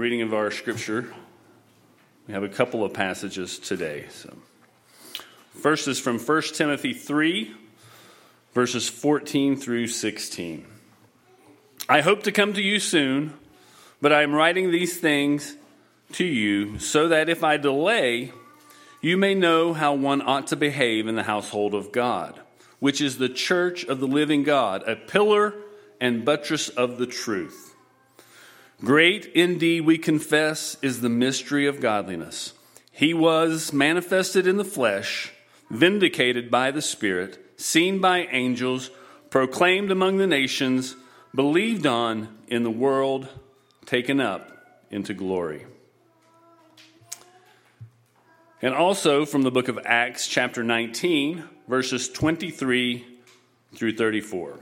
reading of our scripture. We have a couple of passages today. So, first is from 1 Timothy 3, verses 14 through 16. I hope to come to you soon, but I am writing these things to you so that if I delay, you may know how one ought to behave in the household of God, which is the church of the living God, a pillar and buttress of the truth. Great indeed, we confess, is the mystery of godliness. He was manifested in the flesh, vindicated by the Spirit, seen by angels, proclaimed among the nations, believed on in the world, taken up into glory. And also from the book of Acts, chapter 19, verses 23 through 34.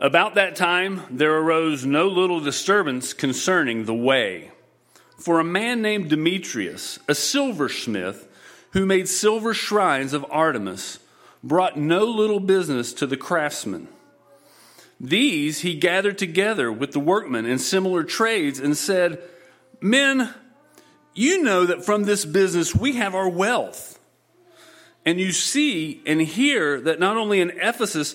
About that time, there arose no little disturbance concerning the way. For a man named Demetrius, a silversmith, who made silver shrines of Artemis, brought no little business to the craftsmen. These he gathered together with the workmen in similar trades and said, Men, you know that from this business we have our wealth. And you see and hear that not only in Ephesus,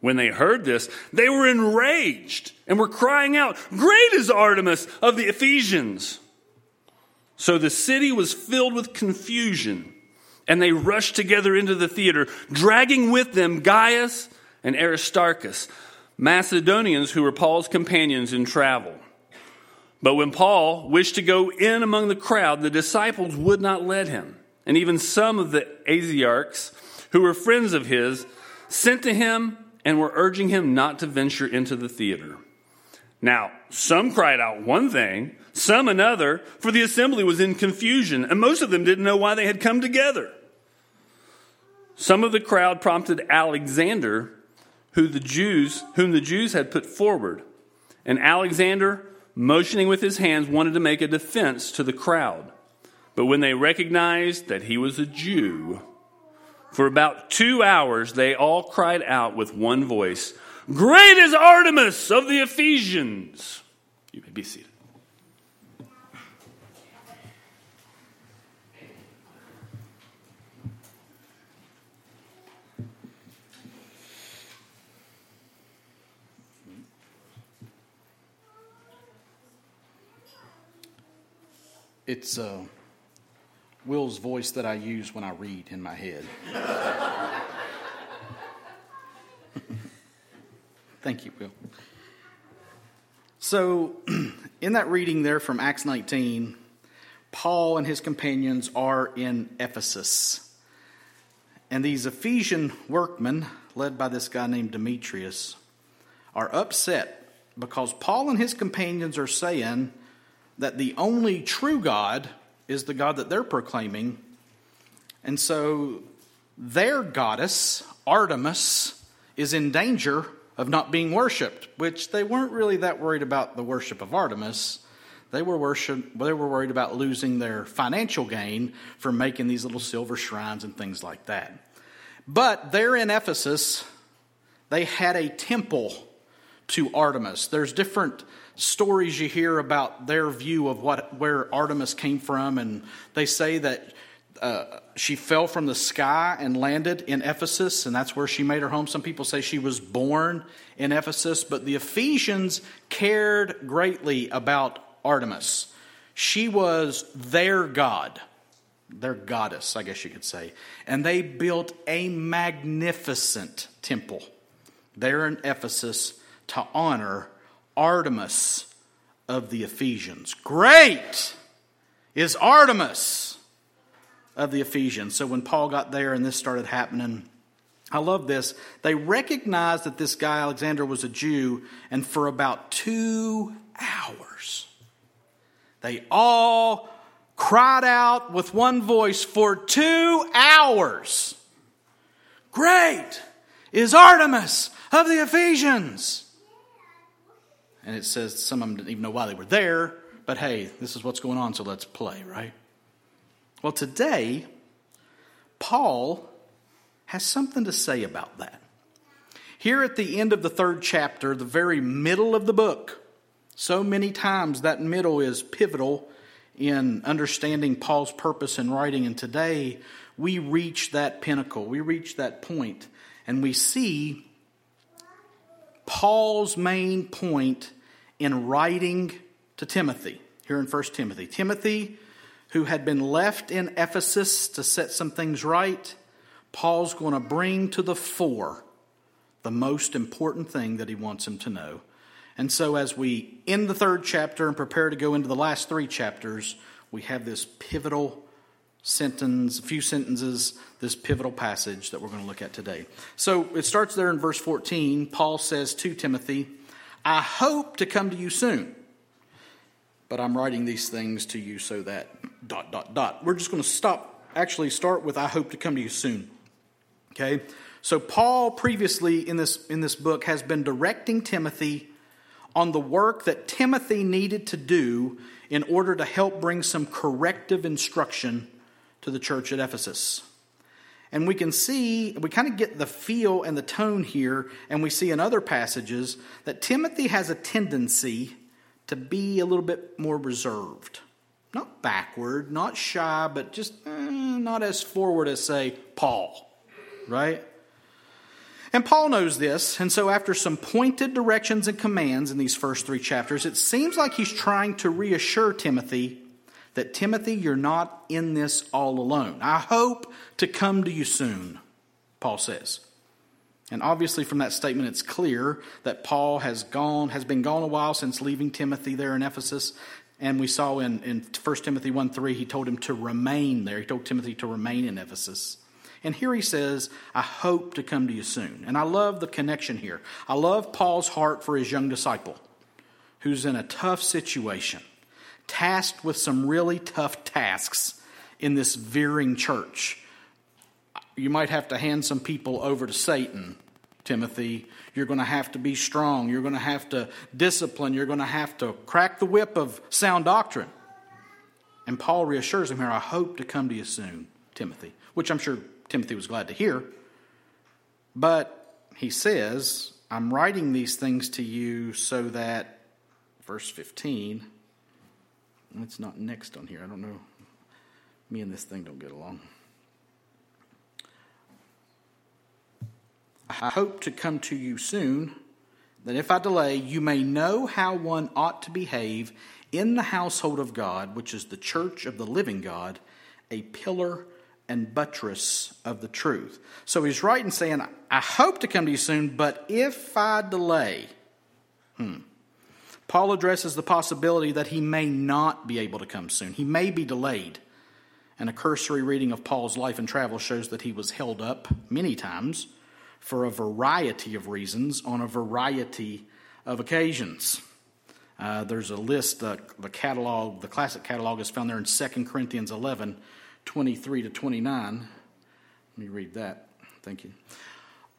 When they heard this, they were enraged and were crying out, Great is Artemis of the Ephesians! So the city was filled with confusion, and they rushed together into the theater, dragging with them Gaius and Aristarchus, Macedonians who were Paul's companions in travel. But when Paul wished to go in among the crowd, the disciples would not let him. And even some of the Asiarchs, who were friends of his, sent to him and were urging him not to venture into the theater. Now, some cried out one thing, some another, for the assembly was in confusion, and most of them didn't know why they had come together. Some of the crowd prompted Alexander, who the Jews, whom the Jews had put forward. And Alexander motioning with his hands, wanted to make a defense to the crowd. But when they recognized that he was a Jew, for about two hours they all cried out with one voice, Great is Artemis of the Ephesians! You may be seated. It's uh, Will's voice that I use when I read in my head. Thank you, Will. So, in that reading there from Acts 19, Paul and his companions are in Ephesus. And these Ephesian workmen, led by this guy named Demetrius, are upset because Paul and his companions are saying, that the only true God is the God that they're proclaiming. And so their goddess, Artemis, is in danger of not being worshiped, which they weren't really that worried about the worship of Artemis. They were worship, they were worried about losing their financial gain from making these little silver shrines and things like that. But there in Ephesus, they had a temple to Artemis. There's different stories you hear about their view of what where Artemis came from, and they say that uh, she fell from the sky and landed in Ephesus, and that's where she made her home. Some people say she was born in Ephesus, but the Ephesians cared greatly about Artemis. She was their god, their goddess, I guess you could say. And they built a magnificent temple there in Ephesus to honor Artemis of the Ephesians. Great is Artemis of the Ephesians. So when Paul got there and this started happening, I love this. They recognized that this guy, Alexander, was a Jew, and for about two hours. They all cried out with one voice for two hours. Great is Artemis of the Ephesians. And it says some of them didn't even know why they were there, but hey, this is what's going on, so let's play, right? Well, today, Paul has something to say about that. Here at the end of the third chapter, the very middle of the book, so many times that middle is pivotal in understanding Paul's purpose in writing, and today we reach that pinnacle, we reach that point, and we see Paul's main point in writing to Timothy here in 1 Timothy. Timothy, who had been left in Ephesus to set some things right, Paul's going to bring to the fore the most important thing that he wants him to know. And so, as we end the third chapter and prepare to go into the last three chapters, we have this pivotal sentence, a few sentences, this pivotal passage that we're going to look at today. So it starts there in verse 14. Paul says to Timothy, I hope to come to you soon, but I'm writing these things to you so that dot, dot, dot. We're just going to stop, actually start with I hope to come to you soon. Okay? So Paul previously in this, in this book has been directing Timothy on the work that Timothy needed to do in order to help bring some corrective instruction to the church at Ephesus. And we can see, we kind of get the feel and the tone here, and we see in other passages that Timothy has a tendency to be a little bit more reserved. Not backward, not shy, but just eh, not as forward as, say, Paul, right? And Paul knows this, and so after some pointed directions and commands in these first three chapters, it seems like he's trying to reassure Timothy that Timothy, you're not in this all alone. I hope to come to you soon, Paul says. And obviously from that statement it's clear that Paul has gone has been gone a while since leaving Timothy there in Ephesus. And we saw in, in 1 Timothy 1 3, he told him to remain there. He told Timothy to remain in Ephesus. And here he says, I hope to come to you soon. And I love the connection here. I love Paul's heart for his young disciple who's in a tough situation tasked with some really tough tasks in this veering church. You might have to hand some people over to Satan, Timothy. You're going to have to be strong. You're going to have to discipline. You're going to have to crack the whip of sound doctrine. And Paul reassures him here, I hope to come to you soon, Timothy, which I'm sure Timothy was glad to hear. But he says, I'm writing these things to you so that, verse 15, it's not next on here. I don't know. Me and this thing don't get along. I hope to come to you soon, that if I delay, you may know how one ought to behave in the household of God, which is the church of the living God, a pillar and buttress of the truth. So he's writing saying, I hope to come to you soon, but if I delay, hmm, Paul addresses the possibility that he may not be able to come soon. He may be delayed. And a cursory reading of Paul's life and travel shows that he was held up many times for a variety of reasons on a variety of occasions. Uh, there's a list, uh, the catalog, the classic catalog is found there in 2 Corinthians 11, 23 to 29. Let me read that. Thank you.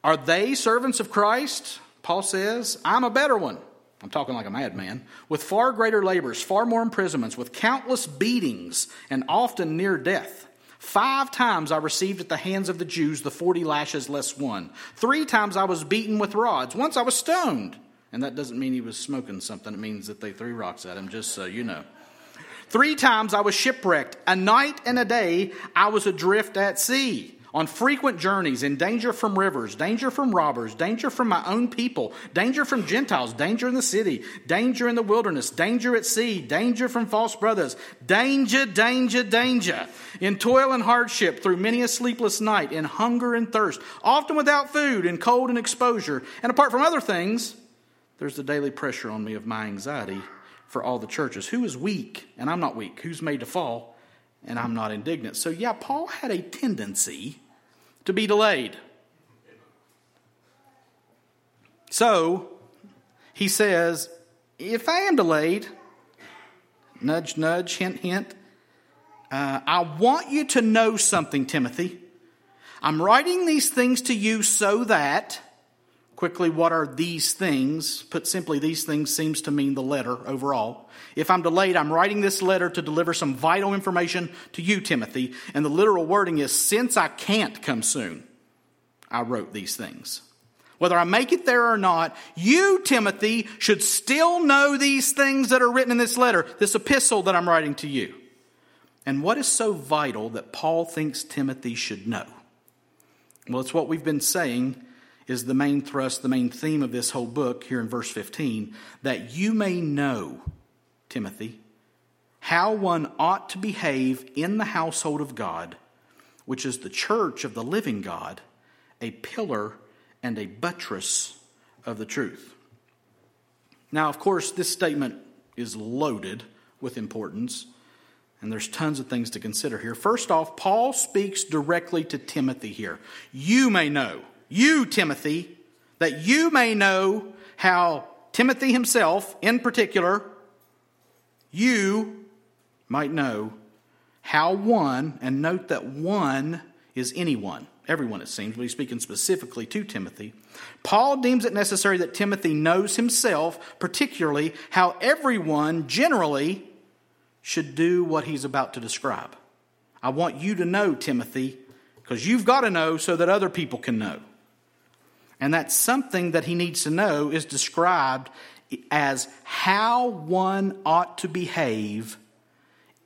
Are they servants of Christ? Paul says, I'm a better one. I'm talking like a madman, with far greater labors, far more imprisonments, with countless beatings, and often near death. Five times I received at the hands of the Jews the 40 lashes less one. Three times I was beaten with rods. Once I was stoned. And that doesn't mean he was smoking something, it means that they threw rocks at him, just so you know. Three times I was shipwrecked. A night and a day I was adrift at sea on frequent journeys, in danger from rivers, danger from robbers, danger from my own people, danger from Gentiles, danger in the city, danger in the wilderness, danger at sea, danger from false brothers, danger, danger, danger, in toil and hardship through many a sleepless night, in hunger and thirst, often without food, in cold and exposure. And apart from other things, there's the daily pressure on me of my anxiety for all the churches. Who is weak? And I'm not weak. Who's made to fall? And I'm not indignant. So, yeah, Paul had a tendency to be delayed. So, he says, if I am delayed, nudge, nudge, hint, hint, uh, I want you to know something, Timothy. I'm writing these things to you so that, quickly, what are these things? Put simply, these things seems to mean the letter overall. If I'm delayed, I'm writing this letter to deliver some vital information to you, Timothy. And the literal wording is, since I can't come soon, I wrote these things. Whether I make it there or not, you, Timothy, should still know these things that are written in this letter, this epistle that I'm writing to you. And what is so vital that Paul thinks Timothy should know? Well, it's what we've been saying is the main thrust, the main theme of this whole book here in verse 15 that you may know, Timothy, how one ought to behave in the household of God, which is the church of the living God, a pillar and a buttress of the truth. Now, of course, this statement is loaded with importance, and there's tons of things to consider here. First off, Paul speaks directly to Timothy here. You may know, you, Timothy, that you may know how Timothy himself, in particular, you might know how one, and note that one is anyone everyone it seems, but he's speaking specifically to Timothy. Paul deems it necessary that Timothy knows himself, particularly how everyone generally should do what he's about to describe. I want you to know, Timothy, because you've got to know so that other people can know. And that something that he needs to know is described as how one ought to behave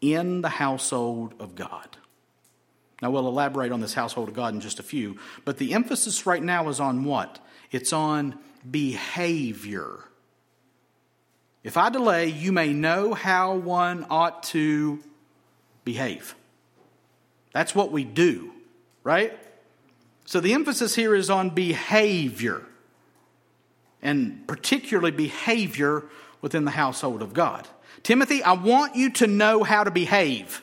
in the household of God. Now, we'll elaborate on this household of God in just a few, but the emphasis right now is on what? It's on behavior. If I delay, you may know how one ought to behave. That's what we do, right? So the emphasis here is on behavior, and particularly behavior within the household of God. Timothy, I want you to know how to behave.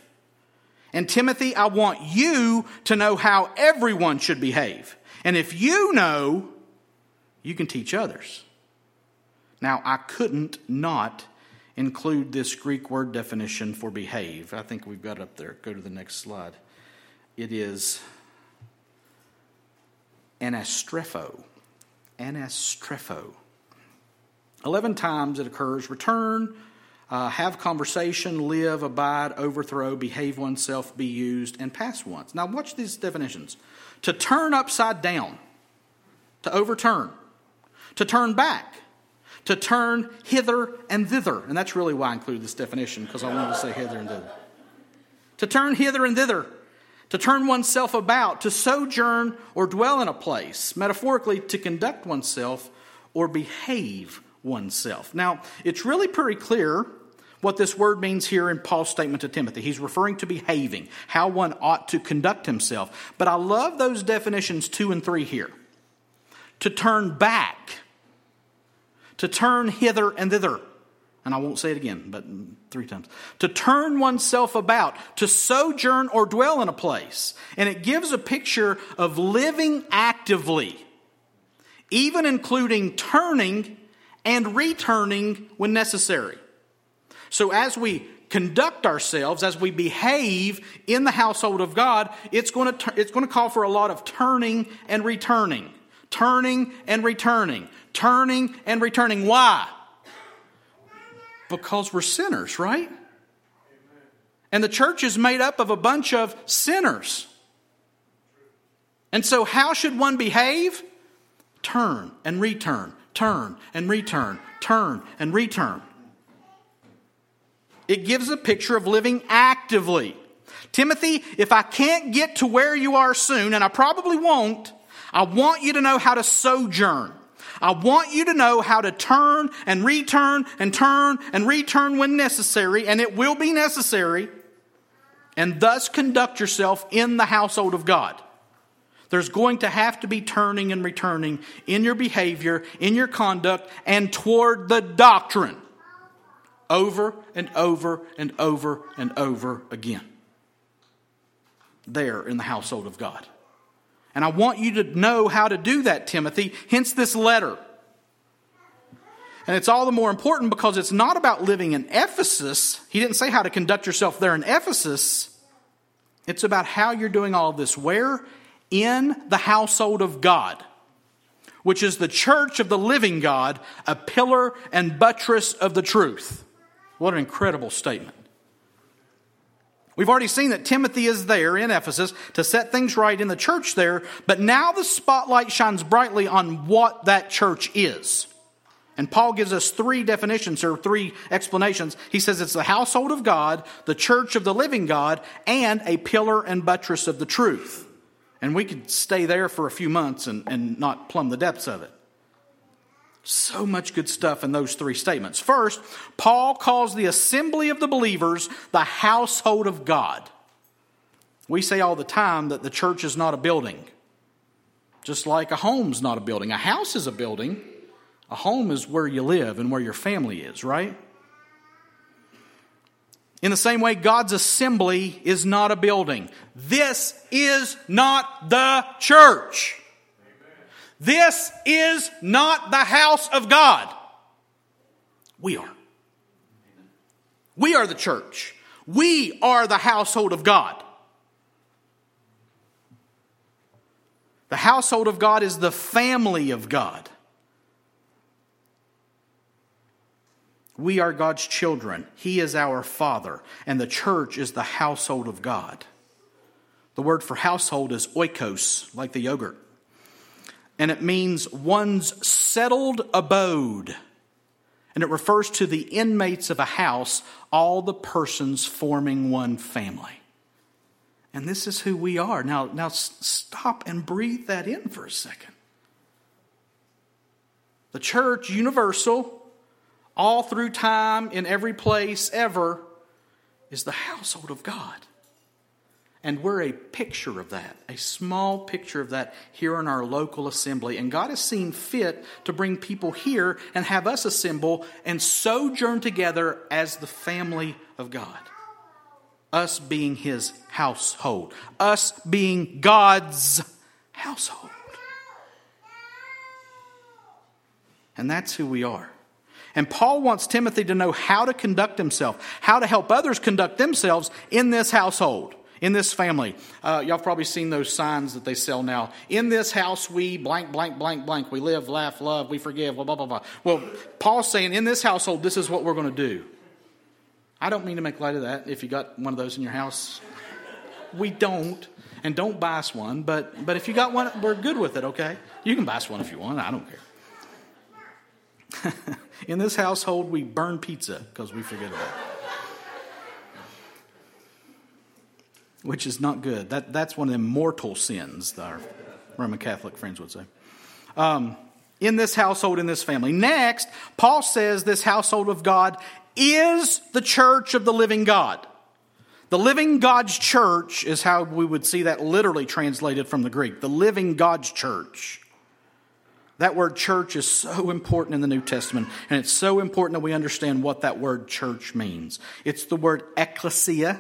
And Timothy, I want you to know how everyone should behave. And if you know, you can teach others. Now, I couldn't not include this Greek word definition for behave. I think we've got it up there. Go to the next slide. It is anastrepho. Anastrepho. Eleven times it occurs return, uh, have conversation, live, abide, overthrow, behave oneself, be used, and pass once. Now, watch these definitions to turn upside down, to overturn, to turn back, to turn hither and thither. And that's really why I included this definition, because I wanted to say hither and thither. To turn hither and thither, to turn oneself about, to sojourn or dwell in a place, metaphorically, to conduct oneself or behave oneself. Now, it's really pretty clear what this word means here in Paul's statement to Timothy. He's referring to behaving, how one ought to conduct himself. But I love those definitions two and three here. To turn back, to turn hither and thither. And I won't say it again, but three times. To turn oneself about, to sojourn or dwell in a place. And it gives a picture of living actively, even including turning and returning when necessary. So as we conduct ourselves, as we behave in the household of God, it's going to, it's going to call for a lot of turning and returning. Turning and returning. Turning and returning. Why? Because we're sinners, right? And the church is made up of a bunch of sinners. And so, how should one behave? Turn and return, turn and return, turn and return. It gives a picture of living actively. Timothy, if I can't get to where you are soon, and I probably won't, I want you to know how to sojourn. I want you to know how to turn and return and turn and return when necessary, and it will be necessary, and thus conduct yourself in the household of God. There's going to have to be turning and returning in your behavior, in your conduct, and toward the doctrine over and over and over and over again. There in the household of God. And I want you to know how to do that, Timothy, hence this letter. And it's all the more important because it's not about living in Ephesus. He didn't say how to conduct yourself there in Ephesus. It's about how you're doing all this. Where? In the household of God, which is the church of the living God, a pillar and buttress of the truth. What an incredible statement. We've already seen that Timothy is there in Ephesus to set things right in the church there, but now the spotlight shines brightly on what that church is. And Paul gives us three definitions or three explanations. He says it's the household of God, the church of the living God, and a pillar and buttress of the truth. And we could stay there for a few months and, and not plumb the depths of it. So much good stuff in those three statements. First, Paul calls the assembly of the believers the household of God. We say all the time that the church is not a building, just like a home's not a building. A house is a building, a home is where you live and where your family is, right? In the same way, God's assembly is not a building. This is not the church. This is not the house of God. We are. We are the church. We are the household of God. The household of God is the family of God. We are God's children. He is our Father, and the church is the household of God. The word for household is oikos, like the yogurt. And it means one's settled abode. And it refers to the inmates of a house, all the persons forming one family. And this is who we are. Now, now stop and breathe that in for a second. The church, universal, all through time, in every place, ever, is the household of God. And we're a picture of that, a small picture of that here in our local assembly. And God has seen fit to bring people here and have us assemble and sojourn together as the family of God. Us being His household, us being God's household. And that's who we are. And Paul wants Timothy to know how to conduct himself, how to help others conduct themselves in this household, in this family. Uh, y'all probably seen those signs that they sell now. In this house, we blank, blank, blank, blank. We live, laugh, love, we forgive, blah, blah, blah, blah. Well, Paul's saying in this household, this is what we're going to do. I don't mean to make light of that if you got one of those in your house. We don't. And don't buy us one, but, but if you got one, we're good with it, okay? You can buy us one if you want. I don't care. In this household, we burn pizza because we forget about it. Which is not good. That, that's one of the mortal sins, our Roman Catholic friends would say. Um, in this household, in this family. Next, Paul says this household of God is the church of the living God. The living God's church is how we would see that literally translated from the Greek. The living God's church. That word church is so important in the New Testament, and it's so important that we understand what that word church means. It's the word ecclesia,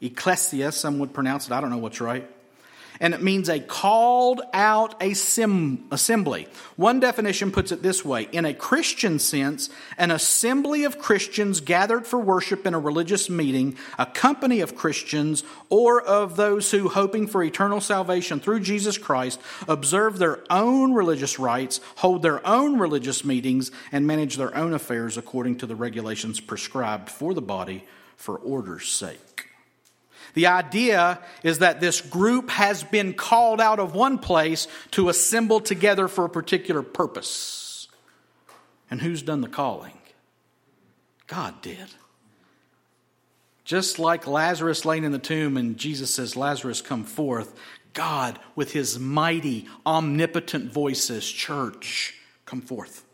ecclesia, some would pronounce it, I don't know what's right and it means a called out assembly. One definition puts it this way In a Christian sense, an assembly of Christians gathered for worship in a religious meeting, a company of Christians, or of those who, hoping for eternal salvation through Jesus Christ, observe their own religious rites, hold their own religious meetings, and manage their own affairs according to the regulations prescribed for the body for order's sake. The idea is that this group has been called out of one place to assemble together for a particular purpose. And who's done the calling? God did. Just like Lazarus laying in the tomb and Jesus says, Lazarus, come forth, God, with his mighty, omnipotent voice, says, Church, come forth.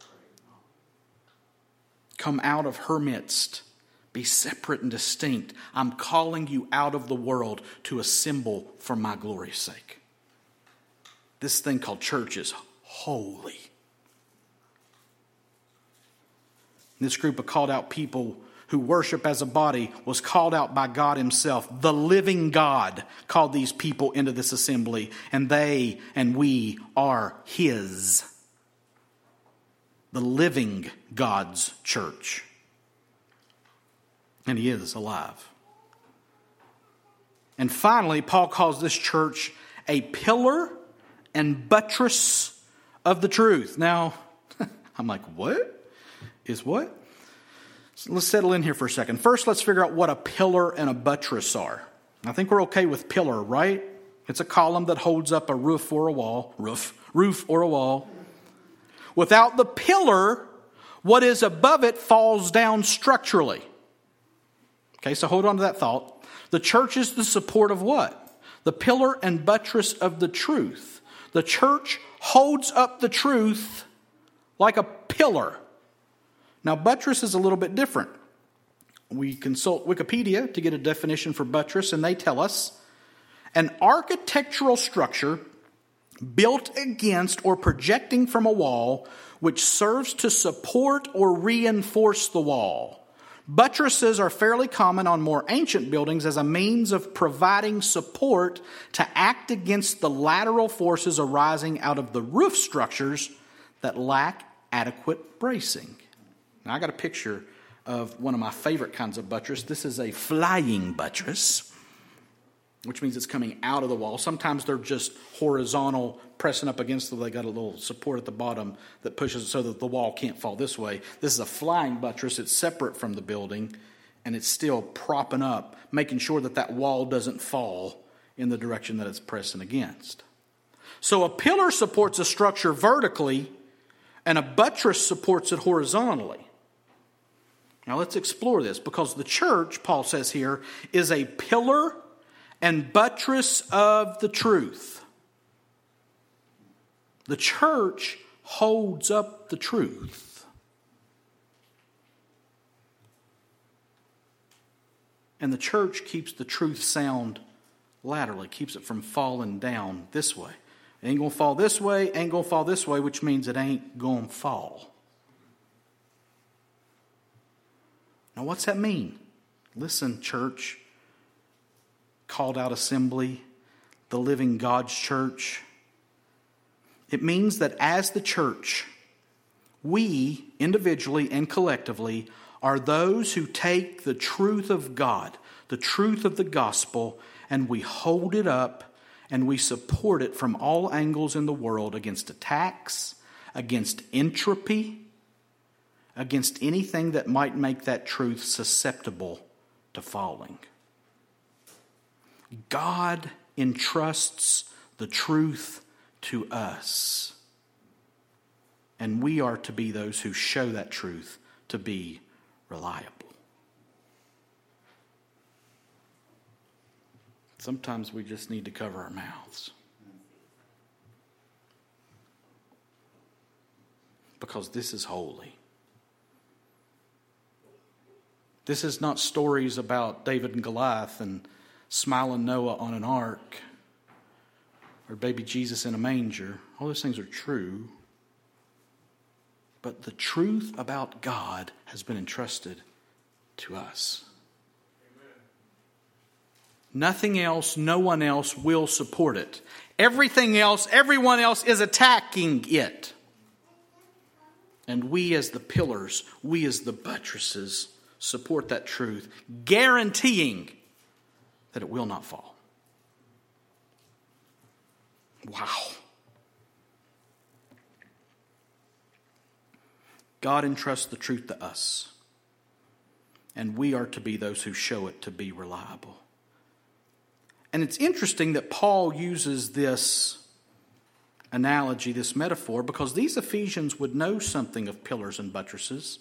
Come out of her midst be separate and distinct. I'm calling you out of the world to assemble for my glory's sake. This thing called church is holy. This group of called out people who worship as a body was called out by God Himself. The living God called these people into this assembly, and they and we are His. the living God's church. And he is alive. And finally, Paul calls this church a pillar and buttress of the truth. Now, I'm like, what? Is what? So let's settle in here for a second. First, let's figure out what a pillar and a buttress are. I think we're okay with pillar, right? It's a column that holds up a roof or a wall, roof, roof or a wall. Without the pillar, what is above it falls down structurally. Okay, so hold on to that thought. The church is the support of what? The pillar and buttress of the truth. The church holds up the truth like a pillar. Now, buttress is a little bit different. We consult Wikipedia to get a definition for buttress, and they tell us an architectural structure built against or projecting from a wall which serves to support or reinforce the wall. Buttresses are fairly common on more ancient buildings as a means of providing support to act against the lateral forces arising out of the roof structures that lack adequate bracing. Now, I got a picture of one of my favorite kinds of buttress. This is a flying buttress which means it's coming out of the wall. Sometimes they're just horizontal, pressing up against the. They got a little support at the bottom that pushes it so that the wall can't fall this way. This is a flying buttress. It's separate from the building, and it's still propping up, making sure that that wall doesn't fall in the direction that it's pressing against. So a pillar supports a structure vertically, and a buttress supports it horizontally. Now let's explore this because the church, Paul says here, is a pillar and buttress of the truth. The church holds up the truth. And the church keeps the truth sound laterally, keeps it from falling down this way. It ain't gonna fall this way, ain't gonna fall this way, which means it ain't gonna fall. Now, what's that mean? Listen, church called out assembly, the living God's church. It means that as the church, we individually and collectively are those who take the truth of God, the truth of the gospel, and we hold it up and we support it from all angles in the world against attacks, against entropy, against anything that might make that truth susceptible to falling. God entrusts the truth to us. And we are to be those who show that truth to be reliable. Sometimes we just need to cover our mouths. Because this is holy. This is not stories about David and Goliath and smiling Noah on an ark, or baby Jesus in a manger. All those things are true. But the truth about God has been entrusted to us. Nothing else, no one else will support it. Everything else, everyone else is attacking it. And we, as the pillars, we, as the buttresses, support that truth, guaranteeing that it will not fall. Wow. God entrusts the truth to us, and we are to be those who show it to be reliable. And it's interesting that Paul uses this analogy, this metaphor, because these Ephesians would know something of pillars and buttresses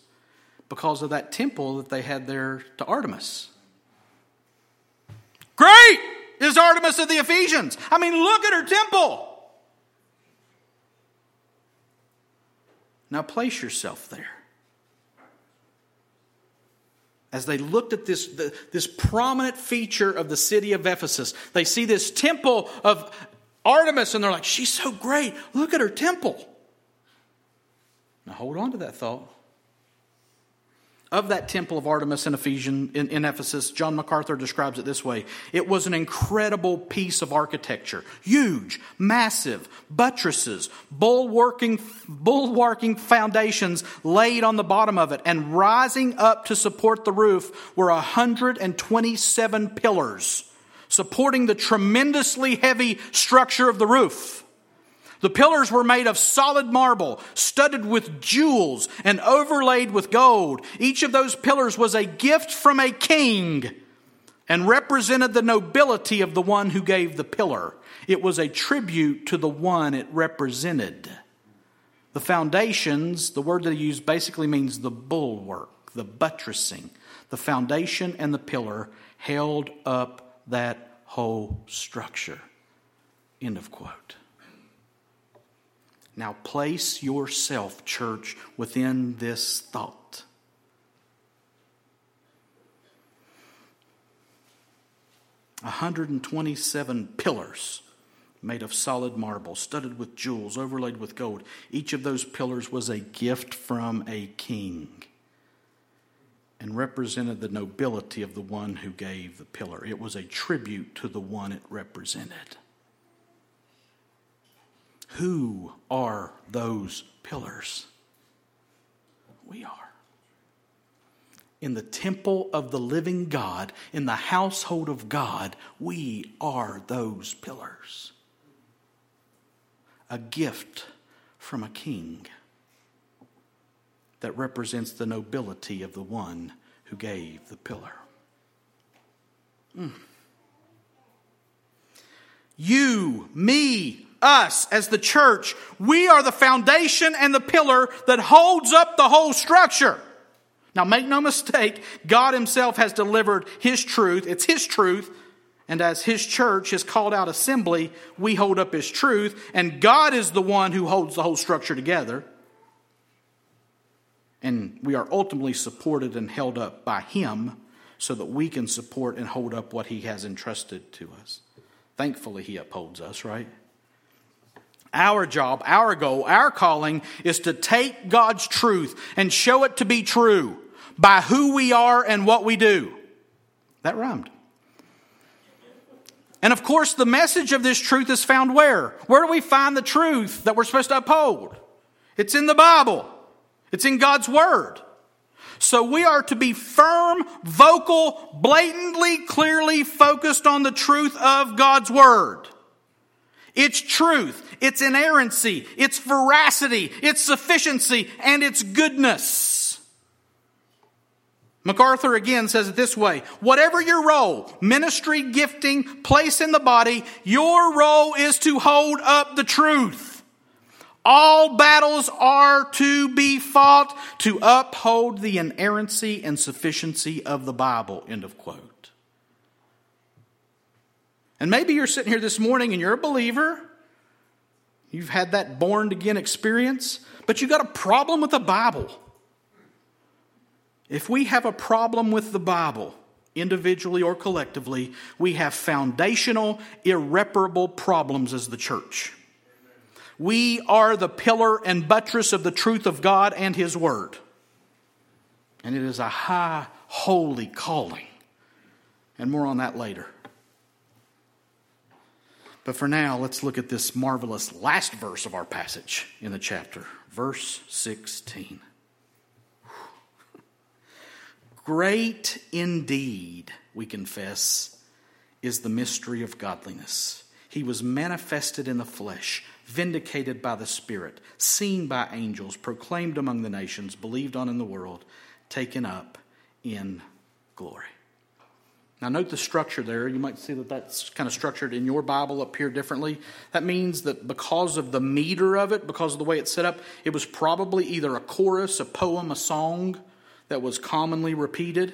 because of that temple that they had there to Artemis. Great is Artemis of the Ephesians. I mean, look at her temple. Now place yourself there. As they looked at this, the, this prominent feature of the city of Ephesus, they see this temple of Artemis and they're like, she's so great. Look at her temple. Now hold on to that thought. Of that temple of Artemis in, Ephesian, in, in, Ephesus, John MacArthur describes it this way It was an incredible piece of architecture. Huge, massive, buttresses, bulwarking, bulwarking foundations laid on the bottom of it, and rising up to support the roof were 127 pillars supporting the tremendously heavy structure of the roof. The pillars were made of solid marble, studded with jewels and overlaid with gold. Each of those pillars was a gift from a king and represented the nobility of the one who gave the pillar. It was a tribute to the one it represented. The foundations, the word that he used basically means the bulwark, the buttressing. The foundation and the pillar held up that whole structure. End of quote. Now place yourself, church, within this thought. A 127 pillars made of solid marble, studded with jewels, overlaid with gold. Each of those pillars was a gift from a king and represented the nobility of the one who gave the pillar. It was a tribute to the one it represented. Who are those pillars? We are. In the temple of the living God, in the household of God, we are those pillars. A gift from a king that represents the nobility of the one who gave the pillar. Mm. You, me, us as the church, we are the foundation and the pillar that holds up the whole structure. Now, make no mistake, God Himself has delivered His truth. It's His truth. And as His church, His called out assembly, we hold up His truth. And God is the one who holds the whole structure together. And we are ultimately supported and held up by Him so that we can support and hold up what He has entrusted to us. Thankfully, He upholds us, right? Our job, our goal, our calling is to take God's truth and show it to be true by who we are and what we do. That rhymed. And of course, the message of this truth is found where? Where do we find the truth that we're supposed to uphold? It's in the Bible. It's in God's Word. So we are to be firm, vocal, blatantly, clearly focused on the truth of God's Word. Its truth, its inerrancy, its veracity, its sufficiency, and its goodness. MacArthur again says it this way Whatever your role, ministry, gifting, place in the body, your role is to hold up the truth. All battles are to be fought to uphold the inerrancy and sufficiency of the Bible. End of quote. And maybe you're sitting here this morning and you're a believer. You've had that born again experience, but you got a problem with the Bible. If we have a problem with the Bible, individually or collectively, we have foundational, irreparable problems as the church. We are the pillar and buttress of the truth of God and His Word. And it is a high, holy calling. And more on that later. But for now, let's look at this marvelous last verse of our passage in the chapter, verse 16. Great indeed, we confess, is the mystery of godliness. He was manifested in the flesh, vindicated by the Spirit, seen by angels, proclaimed among the nations, believed on in the world, taken up in glory. Now, note the structure there. You might see that that's kind of structured in your Bible up here differently. That means that because of the meter of it, because of the way it's set up, it was probably either a chorus, a poem, a song that was commonly repeated.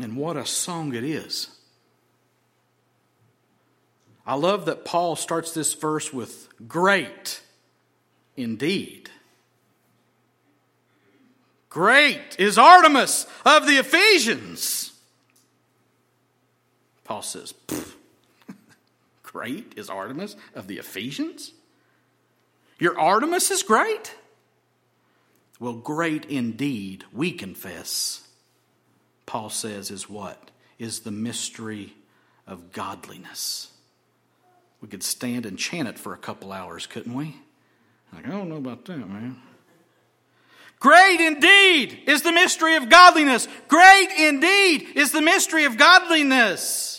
And what a song it is! I love that Paul starts this verse with great indeed. Great is Artemis of the Ephesians. Paul says, Great is Artemis of the Ephesians? Your Artemis is great? Well, great indeed, we confess, Paul says, is what? Is the mystery of godliness. We could stand and chant it for a couple hours, couldn't we? Like, I don't know about that, man. Great indeed is the mystery of godliness. Great indeed is the mystery of godliness.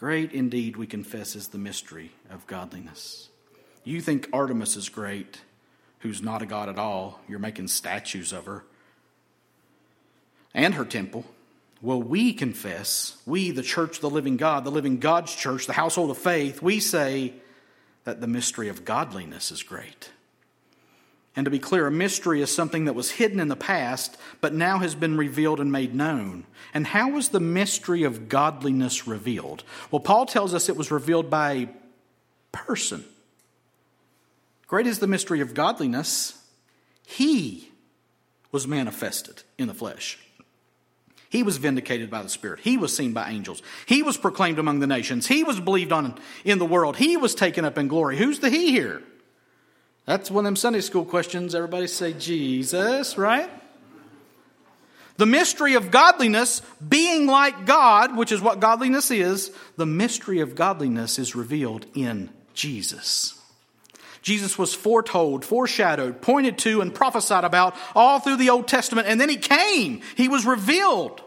Great indeed, we confess, is the mystery of godliness. You think Artemis is great, who's not a god at all. You're making statues of her and her temple. Well, we confess, we, the church of the living God, the living God's church, the household of faith, we say that the mystery of godliness is great. And to be clear, a mystery is something that was hidden in the past, but now has been revealed and made known. And how was the mystery of godliness revealed? Well, Paul tells us it was revealed by a person. Great is the mystery of godliness. He was manifested in the flesh. He was vindicated by the Spirit. He was seen by angels. He was proclaimed among the nations. He was believed on in the world. He was taken up in glory. Who's the He here? That's one of them Sunday school questions. Everybody say Jesus, right? The mystery of godliness, being like God, which is what godliness is, the mystery of godliness is revealed in Jesus. Jesus was foretold, foreshadowed, pointed to, and prophesied about all through the Old Testament, and then he came. He was revealed.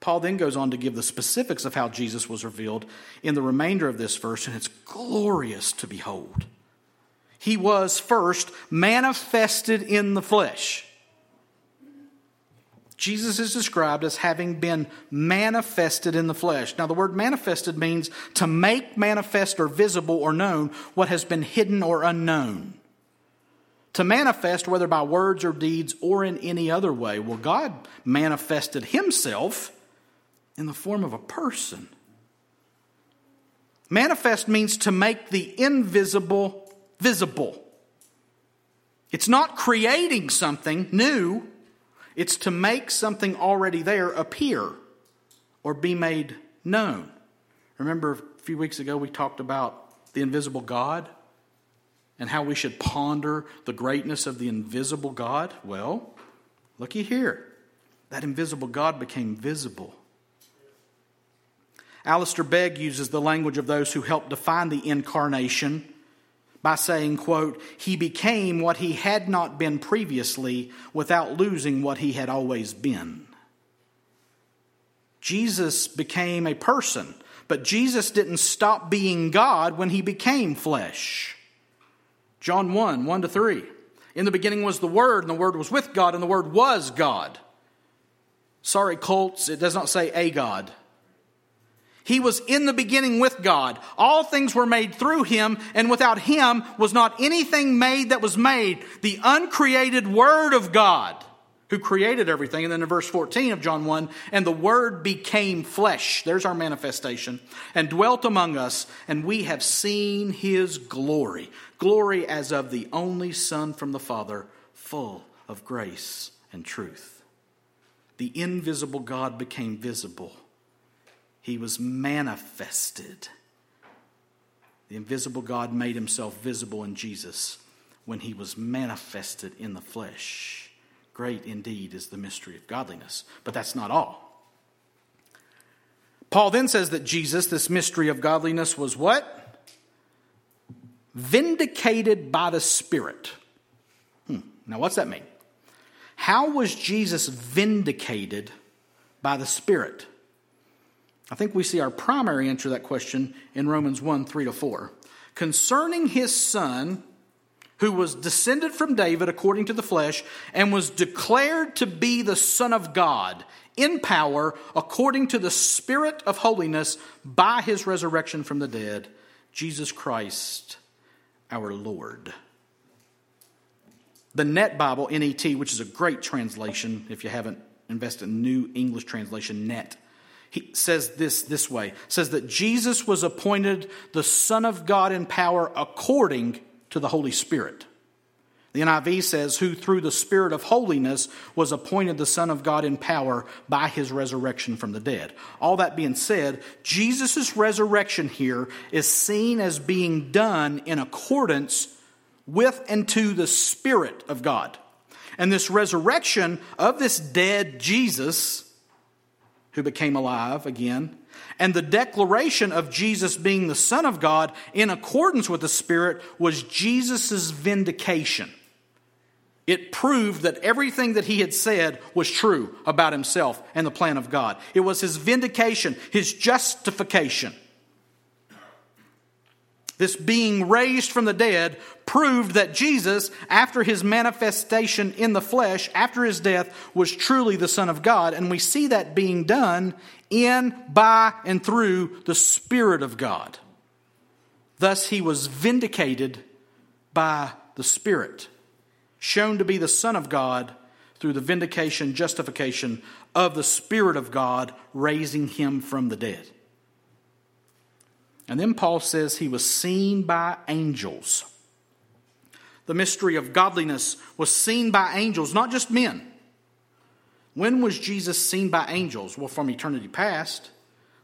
Paul then goes on to give the specifics of how Jesus was revealed in the remainder of this verse, and it's glorious to behold. He was first manifested in the flesh. Jesus is described as having been manifested in the flesh. Now, the word manifested means to make manifest or visible or known what has been hidden or unknown. To manifest, whether by words or deeds or in any other way. Well, God manifested Himself in the form of a person. Manifest means to make the invisible visible. It's not creating something new it's to make something already there appear or be made known. Remember a few weeks ago we talked about the invisible God and how we should ponder the greatness of the invisible God? Well, looky here. That invisible God became visible. Alistair Begg uses the language of those who help define the incarnation by saying, quote, he became what he had not been previously without losing what he had always been. Jesus became a person, but Jesus didn't stop being God when he became flesh. John 1 1 to 3. In the beginning was the Word, and the Word was with God, and the Word was God. Sorry, cults, it does not say a God. He was in the beginning with God. All things were made through him, and without him was not anything made that was made. The uncreated Word of God, who created everything. And then in verse 14 of John 1, and the Word became flesh. There's our manifestation. And dwelt among us, and we have seen his glory. Glory as of the only Son from the Father, full of grace and truth. The invisible God became visible he was manifested. The invisible God made himself visible in Jesus when he was manifested in the flesh. Great indeed is the mystery of godliness. But that's not all. Paul then says that Jesus, this mystery of godliness, was what? Vindicated by the Spirit. Hmm. Now, what's that mean? How was Jesus vindicated by the Spirit? I think we see our primary answer to that question in Romans 1 3 to 4. Concerning his son, who was descended from David according to the flesh, and was declared to be the Son of God in power according to the Spirit of holiness by his resurrection from the dead, Jesus Christ our Lord. The Net Bible, NET, which is a great translation if you haven't invested in New English Translation, Net he says this this way says that Jesus was appointed the Son of God in power according to the Holy Spirit. The NIV says, who through the Spirit of holiness was appointed the Son of God in power by his resurrection from the dead. All that being said, Jesus' resurrection here is seen as being done in accordance with and to the Spirit of God. And this resurrection of this dead Jesus, who became alive again, and the declaration of Jesus being the Son of God in accordance with the Spirit was Jesus' vindication. It proved that everything that he had said was true about himself and the plan of God. It was his vindication, his justification. This being raised from the dead proved that Jesus, after his manifestation in the flesh, after his death, was truly the Son of God. And we see that being done in, by, and through the Spirit of God. Thus, he was vindicated by the Spirit, shown to be the Son of God through the vindication, justification of the Spirit of God, raising him from the dead. And then Paul says he was seen by angels. The mystery of godliness was seen by angels, not just men. When was Jesus seen by angels? Well, from eternity past.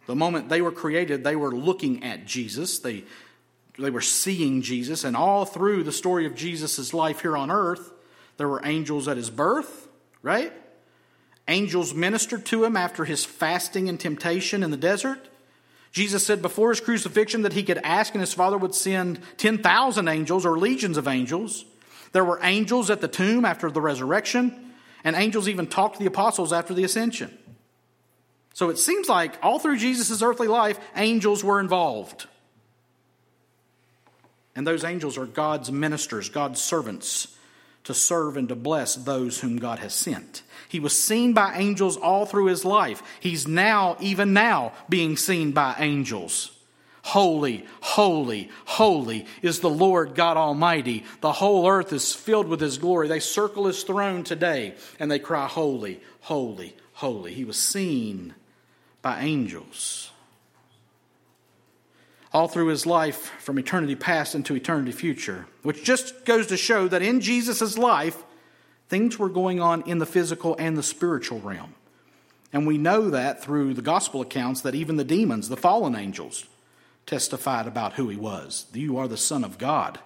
The moment they were created, they were looking at Jesus. They, they were seeing Jesus. And all through the story of Jesus' life here on earth, there were angels at his birth, right? Angels ministered to him after his fasting and temptation in the desert. Jesus said before his crucifixion that he could ask and his Father would send 10,000 angels or legions of angels. There were angels at the tomb after the resurrection, and angels even talked to the apostles after the ascension. So it seems like all through Jesus' earthly life, angels were involved. And those angels are God's ministers, God's servants to serve and to bless those whom God has sent. He was seen by angels all through his life. He's now, even now, being seen by angels. Holy, holy, holy is the Lord God Almighty. The whole earth is filled with his glory. They circle his throne today and they cry, Holy, holy, holy. He was seen by angels all through his life from eternity past into eternity future, which just goes to show that in Jesus' life, things were going on in the physical and the spiritual realm. And we know that through the gospel accounts that even the demons, the fallen angels, testified about who he was. You are the Son of God.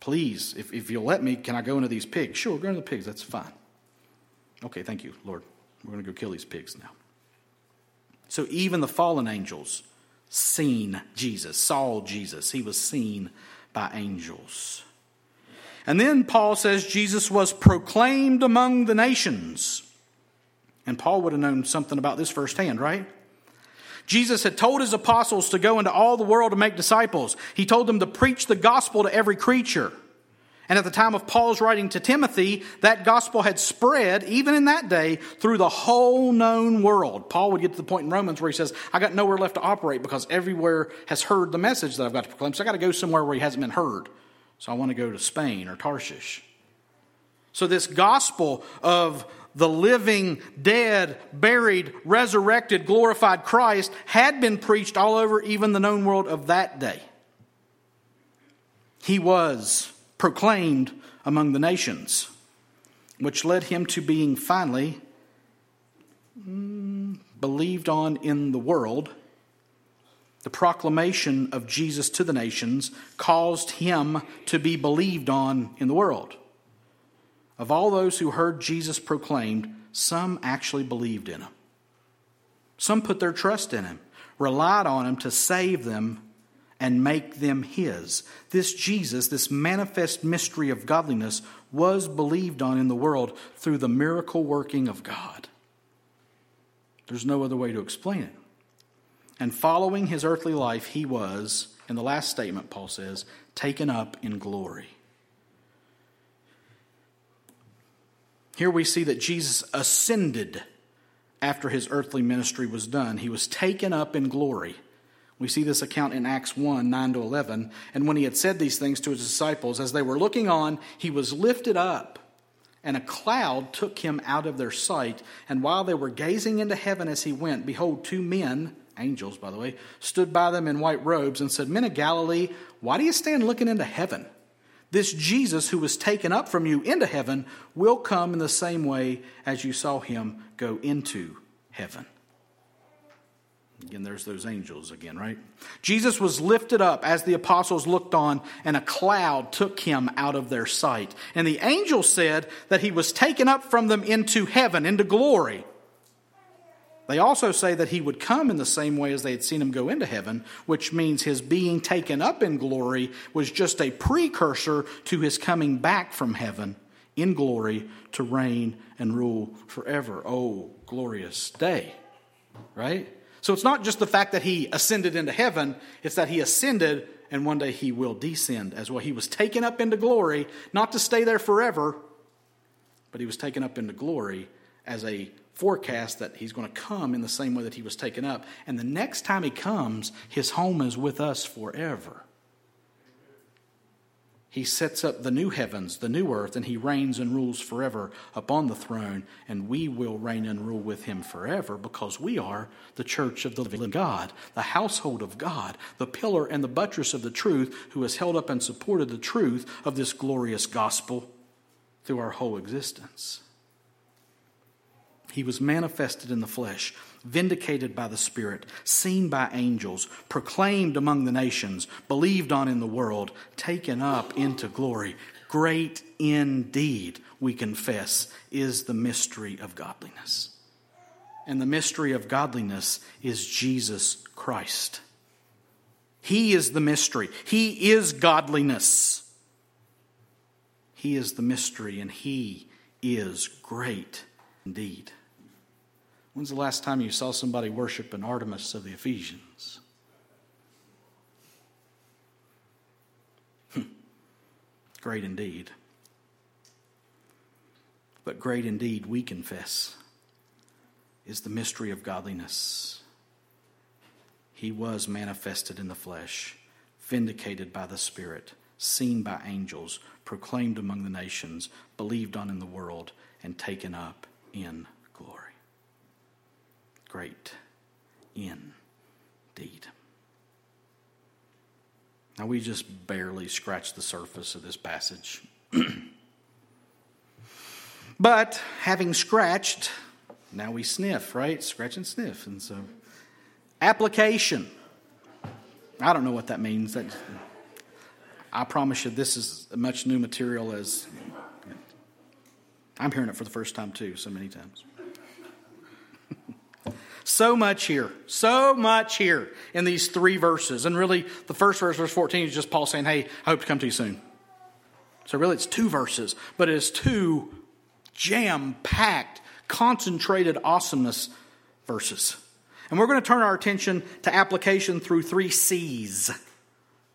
Please, if, if you'll let me, can I go into these pigs? Sure, go into the pigs. That's fine. Okay, thank you, Lord. We're going to go kill these pigs now. So even the fallen angels seen Jesus, saw Jesus. He was seen by angels. And then Paul says Jesus was proclaimed among the nations. And Paul would have known something about this firsthand, right? Jesus had told his apostles to go into all the world to make disciples. He told them to preach the gospel to every creature. And at the time of Paul's writing to Timothy, that gospel had spread, even in that day, through the whole known world. Paul would get to the point in Romans where he says, I got nowhere left to operate because everywhere has heard the message that I've got to proclaim. So I got to go somewhere where he hasn't been heard. So I want to go to Spain or Tarshish. So this gospel of the living, dead, buried, resurrected, glorified Christ had been preached all over even the known world of that day. He was proclaimed among the nations, which led him to being finally mm, believed on in the world. The proclamation of Jesus to the nations caused him to be believed on in the world. Of all those who heard Jesus proclaimed, some actually believed in him. Some put their trust in him, relied on him to save them and make them his. This Jesus, this manifest mystery of godliness, was believed on in the world through the miracle working of God. There's no other way to explain it. And following his earthly life, he was, in the last statement, Paul says, taken up in glory. Here we see that Jesus ascended after his earthly ministry was done. He was taken up in glory. We see this account in Acts 1 9 to 11. And when he had said these things to his disciples, as they were looking on, he was lifted up, and a cloud took him out of their sight. And while they were gazing into heaven as he went, behold, two men, angels by the way, stood by them in white robes and said, Men of Galilee, why do you stand looking into heaven? This Jesus who was taken up from you into heaven will come in the same way as you saw him go into heaven. Again, there's those angels again, right? Jesus was lifted up as the apostles looked on, and a cloud took him out of their sight. And the angel said that he was taken up from them into heaven, into glory. They also say that he would come in the same way as they had seen him go into heaven, which means his being taken up in glory was just a precursor to his coming back from heaven in glory to reign and rule forever. Oh, glorious day, right? So it's not just the fact that he ascended into heaven, it's that he ascended and one day he will descend as well. He was taken up into glory, not to stay there forever, but he was taken up into glory as a forecast that he's going to come in the same way that he was taken up. And the next time he comes, his home is with us forever. He sets up the new heavens, the new earth, and he reigns and rules forever upon the throne, and we will reign and rule with him forever because we are the church of the living God, the household of God, the pillar and the buttress of the truth, who has held up and supported the truth of this glorious gospel through our whole existence. He was manifested in the flesh, vindicated by the Spirit, seen by angels, proclaimed among the nations, believed on in the world, taken up into glory. Great indeed, we confess, is the mystery of godliness. And the mystery of godliness is Jesus Christ. He is the mystery. He is godliness. He is the mystery, and He is great indeed. When's the last time you saw somebody worship an Artemis of the Ephesians? Hmm. great indeed. But great indeed, we confess, is the mystery of godliness. He was manifested in the flesh, vindicated by the Spirit, seen by angels, proclaimed among the nations, believed on in the world, and taken up in great indeed. Now, we just barely scratched the surface of this passage. but having scratched, now we sniff, right? Scratch and sniff. And so, application. I don't know what that means. That, I promise you, this is much new material as I'm hearing it for the first time, too, so many times. So much here, so much here in these three verses. And really, the first verse, verse 14, is just Paul saying, Hey, I hope to come to you soon. So really, it's two verses, but it is two jam packed, concentrated awesomeness verses. And we're going to turn our attention to application through three C's.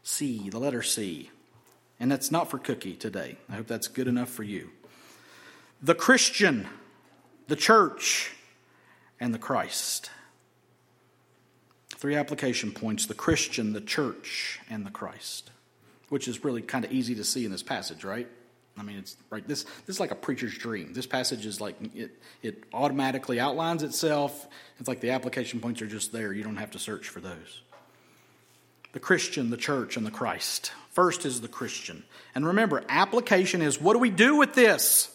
C, the letter C. And that's not for cookie today. I hope that's good enough for you. The Christian, the church, and the Christ. Three application points the Christian, the church, and the Christ, which is really kind of easy to see in this passage, right? I mean, it's right. This this is like a preacher's dream. This passage is like it. It automatically outlines itself. It's like the application points are just there. You don't have to search for those. The Christian, the church, and the Christ. First is the Christian, and remember, application is what do we do with this?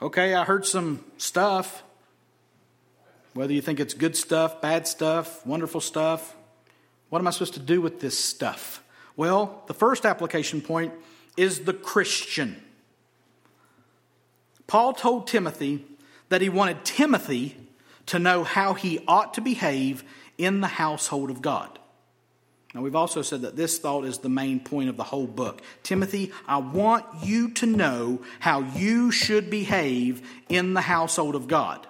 Okay, I heard some stuff. Whether you think it's good stuff, bad stuff, wonderful stuff, what am I supposed to do with this stuff? Well, the first application point is the Christian. Paul told Timothy that he wanted Timothy to know how he ought to behave in the household of God. Now, we've also said that this thought is the main point of the whole book. Timothy, I want you to know how you should behave in the household of God.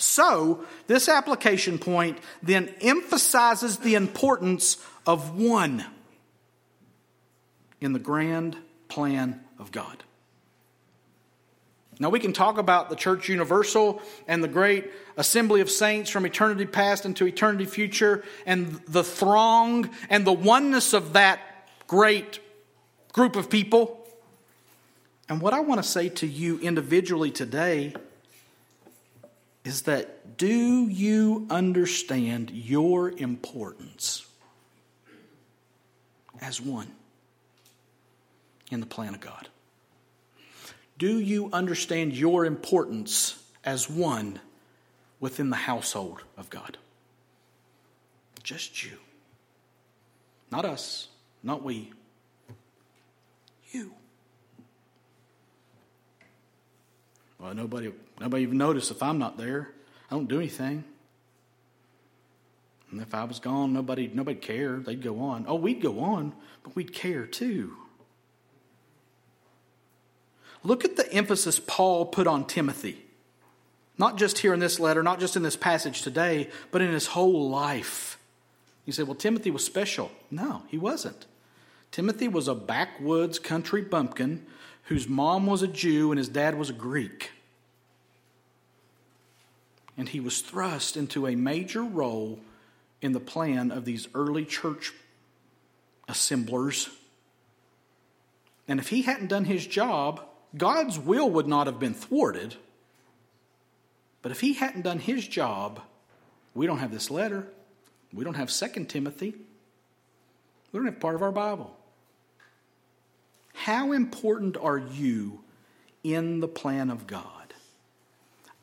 So, this application point then emphasizes the importance of one in the grand plan of God. Now, we can talk about the church universal and the great assembly of saints from eternity past into eternity future and the throng and the oneness of that great group of people. And what I want to say to you individually today is that do you understand your importance as one in the plan of God? Do you understand your importance as one within the household of God. Just you. Not us, not we. You. Well, nobody, nobody even notice if I'm not there. I don't do anything. And if I was gone, nobody, nobody cared. They'd go on. Oh, we'd go on, but we'd care too. Look at the emphasis Paul put on Timothy. Not just here in this letter, not just in this passage today, but in his whole life. You say, well, Timothy was special. No, he wasn't. Timothy was a backwoods country bumpkin whose mom was a Jew and his dad was a Greek. And he was thrust into a major role in the plan of these early church assemblers. And if he hadn't done his job, God's will would not have been thwarted. But if he hadn't done his job, we don't have this letter. We don't have Second Timothy. We don't have part of our Bible. How important are you in the plan of God?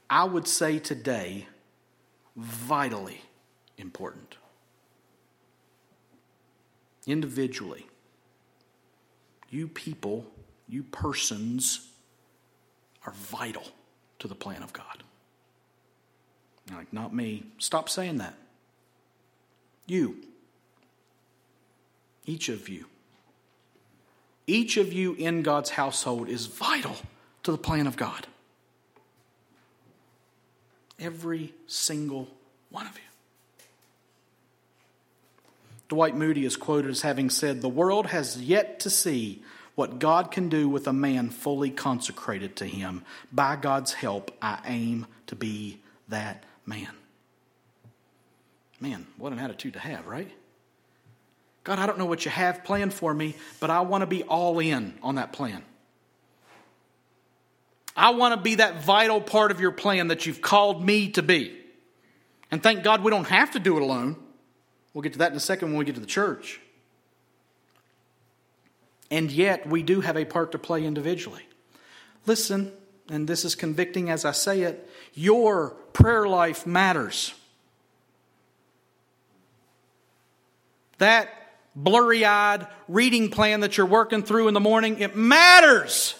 I would say today, vitally important. Individually, you people, you persons, are vital to the plan of God. Like, not me. Stop saying that. You. Each of you. Each of you in God's household is vital to the plan of God. Every single one of you. Dwight Moody is quoted as having said, The world has yet to see what God can do with a man fully consecrated to Him. By God's help, I aim to be that man. Man, what an attitude to have, right? God, I don't know what you have planned for me, but I want to be all in on that plan. I want to be that vital part of your plan that you've called me to be. And thank God we don't have to do it alone. We'll get to that in a second when we get to the church. And yet, we do have a part to play individually. Listen, and this is convicting as I say it your prayer life matters. That blurry eyed reading plan that you're working through in the morning, it matters.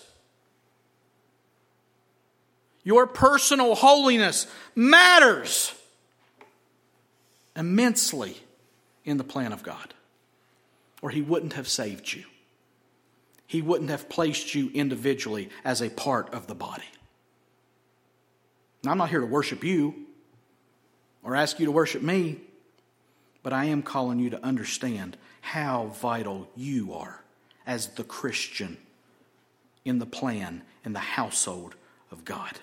Your personal holiness matters immensely in the plan of God, or He wouldn't have saved you. He wouldn't have placed you individually as a part of the body. Now, I'm not here to worship you or ask you to worship me, but I am calling you to understand how vital you are as the Christian in the plan, in the household of God.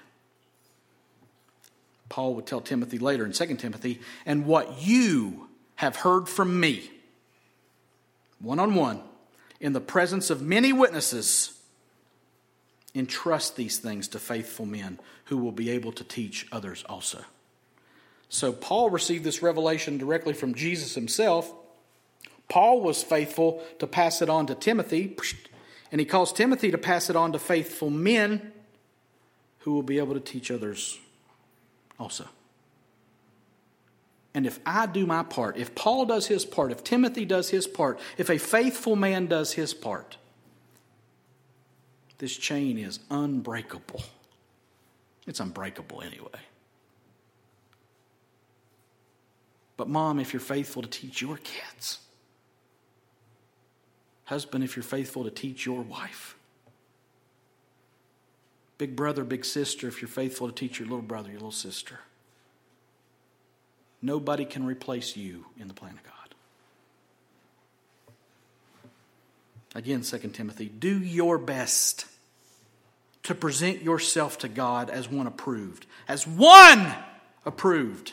Paul would tell Timothy later in 2 Timothy, and what you have heard from me, one on one, in the presence of many witnesses, entrust these things to faithful men who will be able to teach others also. So, Paul received this revelation directly from Jesus himself. Paul was faithful to pass it on to Timothy, and he calls Timothy to pass it on to faithful men who will be able to teach others also. And if I do my part, if Paul does his part, if Timothy does his part, if a faithful man does his part, this chain is unbreakable. It's unbreakable anyway. But, mom, if you're faithful to teach your kids, husband, if you're faithful to teach your wife, big brother, big sister, if you're faithful to teach your little brother, your little sister. Nobody can replace you in the plan of God. Again, 2 Timothy, do your best to present yourself to God as one approved, as one approved,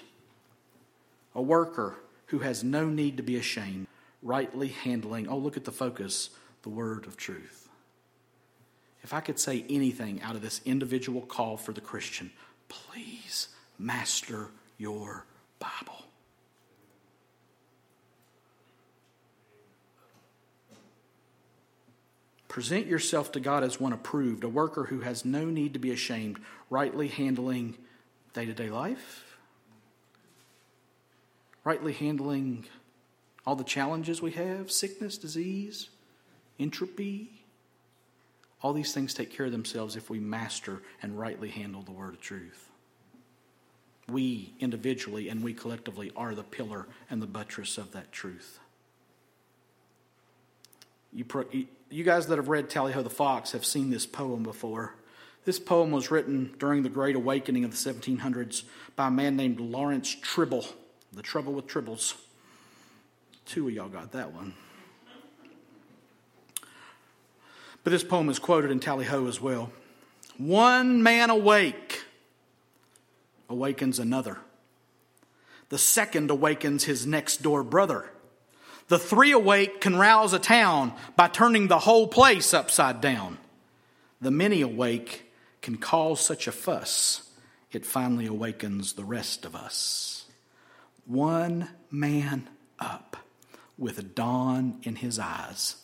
a worker who has no need to be ashamed, rightly handling, oh, look at the focus, the word of truth. If I could say anything out of this individual call for the Christian, please master your Bible. Present yourself to God as one approved, a worker who has no need to be ashamed, rightly handling day to day life, rightly handling all the challenges we have sickness, disease, entropy. All these things take care of themselves if we master and rightly handle the word of truth. We individually and we collectively are the pillar and the buttress of that truth. You, pro, you guys that have read Tally Ho the Fox have seen this poem before. This poem was written during the Great Awakening of the 1700s by a man named Lawrence Tribble. The Trouble with Tribbles. Two of y'all got that one. But this poem is quoted in Tally Ho as well. One man awake awakens another. The second awakens his next door brother. The three awake can rouse a town by turning the whole place upside down. The many awake can cause such a fuss, it finally awakens the rest of us. One man up with dawn in his eyes,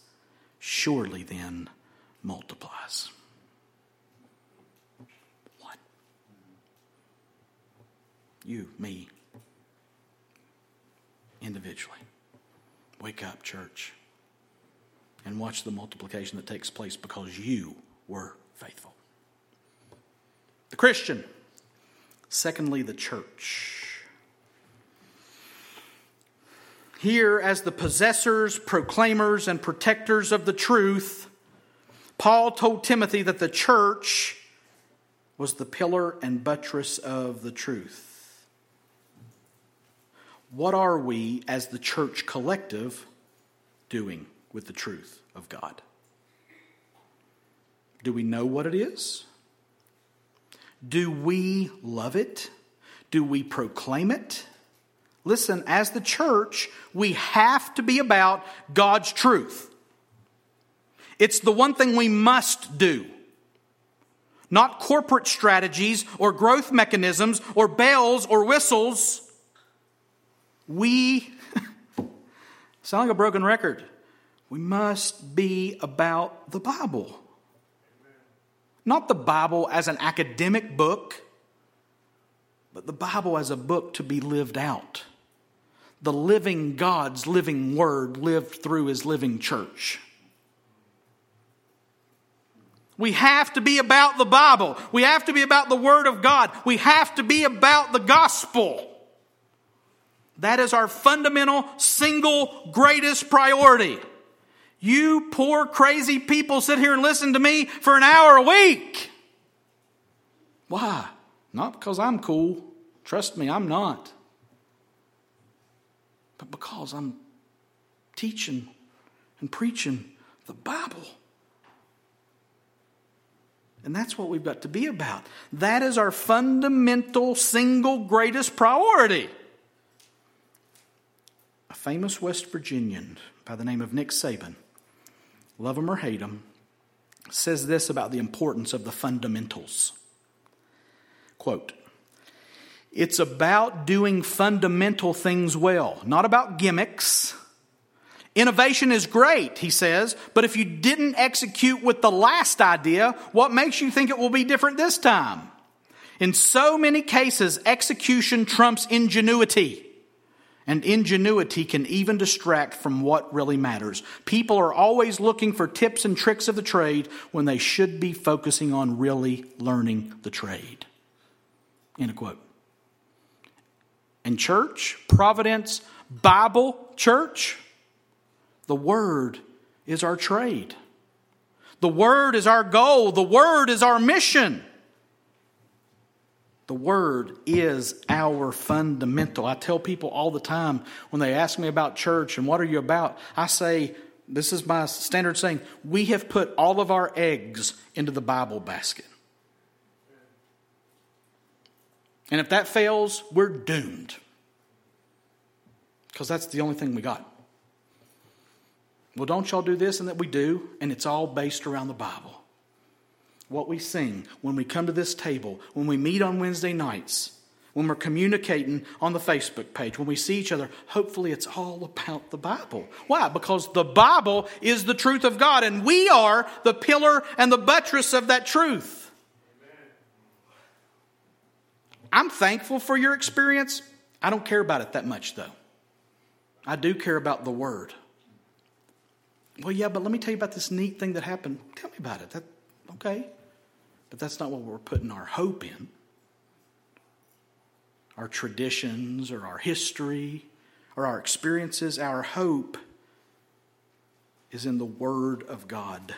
surely then multiplies. One. You, me, individually. Wake up, church, and watch the multiplication that takes place because you were faithful. The Christian. Secondly, the church. Here, as the possessors, proclaimers, and protectors of the truth, Paul told Timothy that the church was the pillar and buttress of the truth. What are we, as the church collective, doing with the truth of God? Do we know what it is? Do we love it? Do we proclaim it? Listen, as the church, we have to be about God's truth. It's the one thing we must do. Not corporate strategies or growth mechanisms or bells or whistles. We sound like a broken record. We must be about the Bible. Not the Bible as an academic book, but the Bible as a book to be lived out the living God's living word lived through his living church. We have to be about the Bible. We have to be about the Word of God. We have to be about the gospel. That is our fundamental, single, greatest priority. You poor, crazy people sit here and listen to me for an hour a week. Why? Not because I'm cool. Trust me, I'm not but because I'm teaching and preaching the Bible. And that's what we've got to be about. That is our fundamental, single greatest priority. A famous West Virginian by the name of Nick Saban, love him or hate him, says this about the importance of the fundamentals. Quote, it's about doing fundamental things well, not about gimmicks. Innovation is great, he says, but if you didn't execute with the last idea, what makes you think it will be different this time? In so many cases, execution trumps ingenuity. And ingenuity can even distract from what really matters. People are always looking for tips and tricks of the trade when they should be focusing on really learning the trade. End of quote and church, Providence Bible Church, the Word is our trade. The Word is our goal. The Word is our mission. The Word is our fundamental. I tell people all the time when they ask me about church and what are you about, I say, this is my standard saying, we have put all of our eggs into the Bible basket. And if that fails, we're doomed. Because that's the only thing we got. Well, don't y'all do this and that we do, and it's all based around the Bible. What we sing when we come to this table, when we meet on Wednesday nights, when we're communicating on the Facebook page, when we see each other, hopefully it's all about the Bible. Why? Because the Bible is the truth of God, and we are the pillar and the buttress of that truth. I'm thankful for your experience. I don't care about it that much, though. I do care about the Word. Well, yeah, but let me tell you about this neat thing that happened. Tell me about it. That, okay. But that's not what we're putting our hope in. Our traditions or our history or our experiences, our hope is in the Word of God.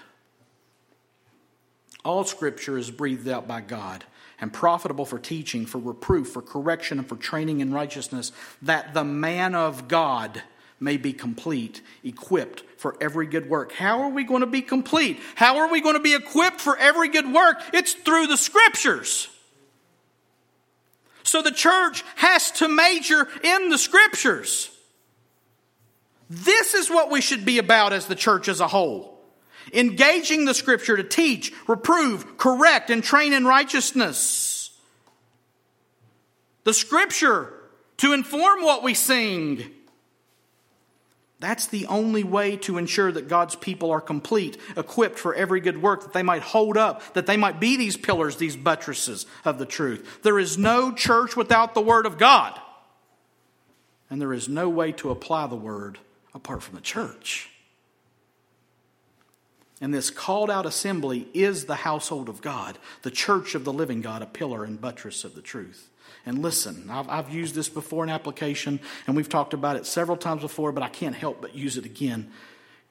All Scripture is breathed out by God and profitable for teaching, for reproof, for correction, and for training in righteousness, that the man of God may be complete, equipped for every good work. How are we going to be complete? How are we going to be equipped for every good work? It's through the Scriptures. So the church has to major in the Scriptures. This is what we should be about as the church as a whole engaging the scripture to teach, reprove, correct, and train in righteousness. The scripture to inform what we sing. That's the only way to ensure that God's people are complete, equipped for every good work, that they might hold up, that they might be these pillars, these buttresses of the truth. There is no church without the Word of God. And there is no way to apply the Word apart from the church. And this called out assembly is the household of God, the church of the living God, a pillar and buttress of the truth. And listen, I've, I've, used this before in application, and we've talked about it several times before, but I can't help but use it again.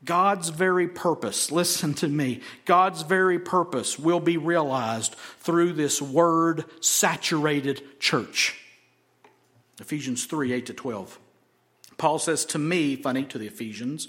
God's very purpose, listen to me, God's very purpose will be realized through this word saturated church. Ephesians 3 8 to 12. Paul says to me, funny to the Ephesians,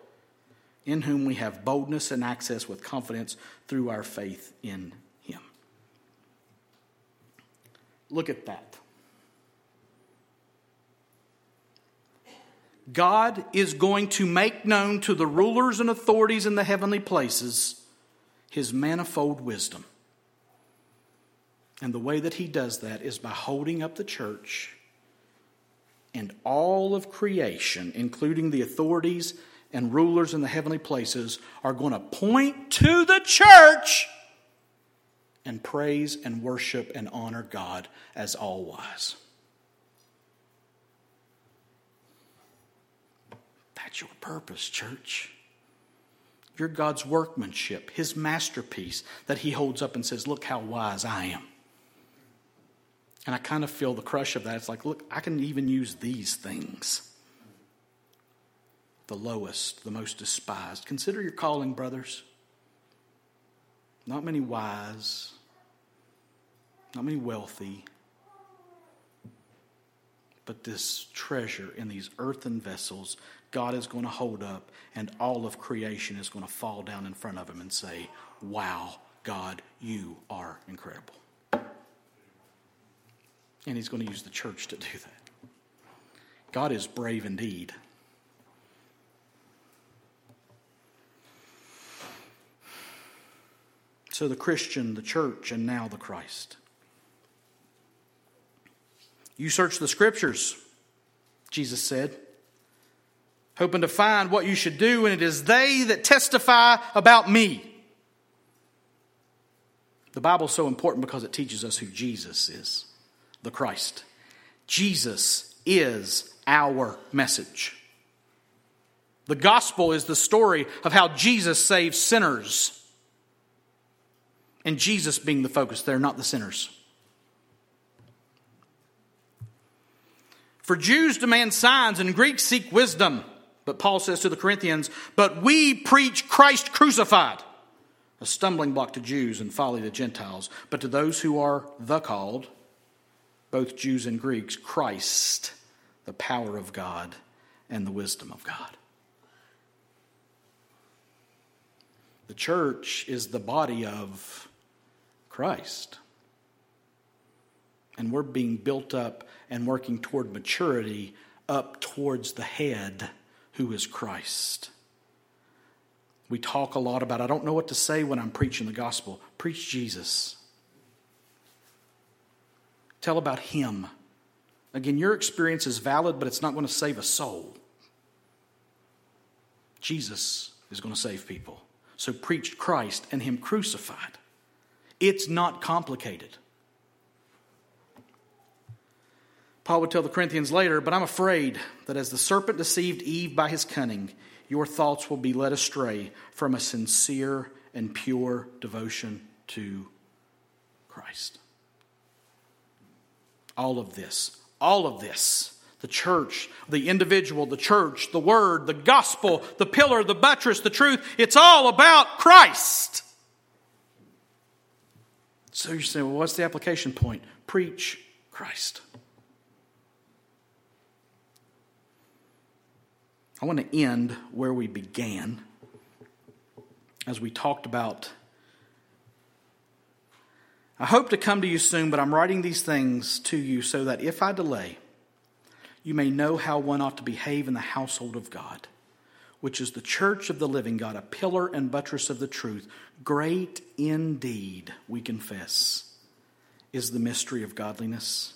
in whom we have boldness and access with confidence through our faith in him. Look at that. God is going to make known to the rulers and authorities in the heavenly places his manifold wisdom. And the way that he does that is by holding up the church and all of creation, including the authorities and rulers in the heavenly places are going to point to the church and praise and worship and honor God as all wise. That's your purpose, church. You're God's workmanship, His masterpiece that He holds up and says, Look how wise I am. And I kind of feel the crush of that. It's like, look, I can even use these things the lowest, the most despised. Consider your calling, brothers. Not many wise, not many wealthy, but this treasure in these earthen vessels God is going to hold up, and all of creation is going to fall down in front of him and say, Wow, God, you are incredible. And he's going to use the church to do that. God is brave indeed. So the Christian, the church, and now the Christ. You search the scriptures, Jesus said, hoping to find what you should do, and it is they that testify about me. The Bible is so important because it teaches us who Jesus is, the Christ. Jesus is our message. The gospel is the story of how Jesus saves sinners and Jesus being the focus there, not the sinners. For Jews demand signs and Greeks seek wisdom. But Paul says to the Corinthians, But we preach Christ crucified, a stumbling block to Jews and folly to Gentiles. But to those who are the called, both Jews and Greeks, Christ, the power of God and the wisdom of God. The church is the body of Christ. And we're being built up and working toward maturity up towards the head, who is Christ. We talk a lot about, I don't know what to say when I'm preaching the gospel. Preach Jesus. Tell about Him. Again, your experience is valid, but it's not going to save a soul. Jesus is going to save people. So preach Christ and Him crucified. It's not complicated. Paul would tell the Corinthians later, but I'm afraid that as the serpent deceived Eve by his cunning, your thoughts will be led astray from a sincere and pure devotion to Christ. All of this, all of this, the church, the individual, the church, the word, the gospel, the pillar, the buttress, the truth, it's all about Christ. So you say, well, what's the application point? Preach Christ. I want to end where we began as we talked about. I hope to come to you soon, but I'm writing these things to you so that if I delay, you may know how one ought to behave in the household of God, which is the church of the living God, a pillar and buttress of the truth. Great indeed, we confess, is the mystery of godliness.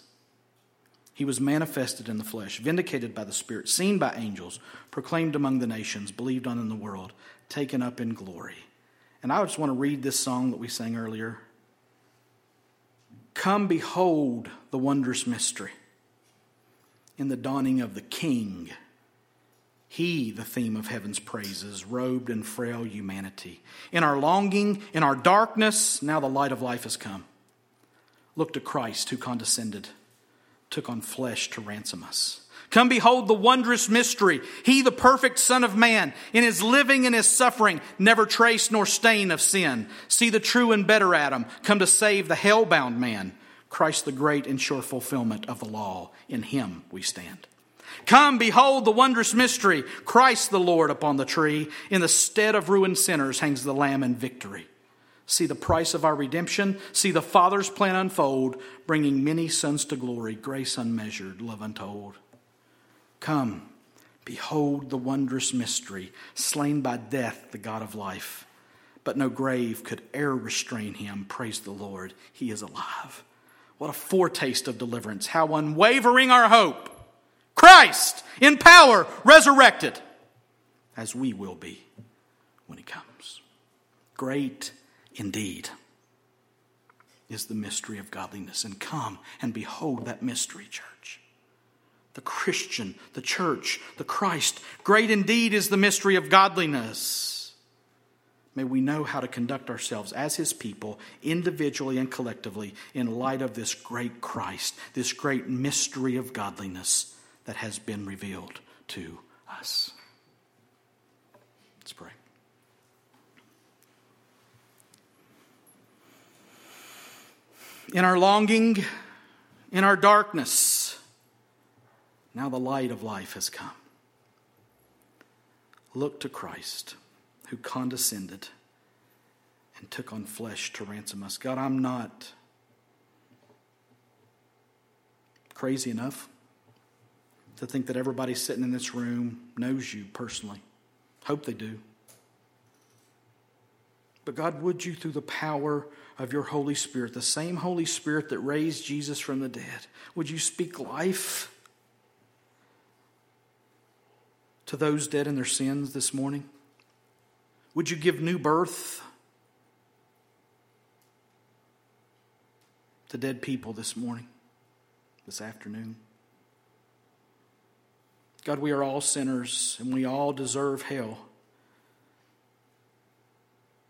He was manifested in the flesh, vindicated by the Spirit, seen by angels, proclaimed among the nations, believed on in the world, taken up in glory. And I just want to read this song that we sang earlier. Come behold the wondrous mystery in the dawning of the King. He, the theme of heaven's praises, robed in frail humanity. In our longing, in our darkness, now the light of life has come. Look to Christ who condescended took on flesh to ransom us. Come behold the wondrous mystery. He, the perfect Son of Man, in his living and his suffering, never trace nor stain of sin. See the true and better Adam come to save the hell-bound man. Christ, the great and sure fulfillment of the law. In him we stand. Come, behold the wondrous mystery. Christ the Lord upon the tree. In the stead of ruined sinners hangs the Lamb in victory. See the price of our redemption. See the Father's plan unfold, bringing many sons to glory, grace unmeasured, love untold. Come, behold the wondrous mystery, slain by death, the God of life. But no grave could e'er restrain him. Praise the Lord, he is alive. What a foretaste of deliverance. How unwavering our hope. Christ in power, resurrected, as we will be when he comes. Great indeed is the mystery of godliness. And come and behold that mystery, church. The Christian, the church, the Christ. Great indeed is the mystery of godliness. May we know how to conduct ourselves as His people, individually and collectively, in light of this great Christ, this great mystery of godliness that has been revealed to us. Let's pray. in our longing, in our darkness. Now the light of life has come. Look to Christ, who condescended and took on flesh to ransom us. God, I'm not crazy enough to think that everybody sitting in this room knows you personally. Hope they do. But God, would you, through the power of your Holy Spirit, the same Holy Spirit that raised Jesus from the dead, would you speak life to those dead in their sins this morning? Would you give new birth to dead people this morning, this afternoon? God, we are all sinners and we all deserve hell.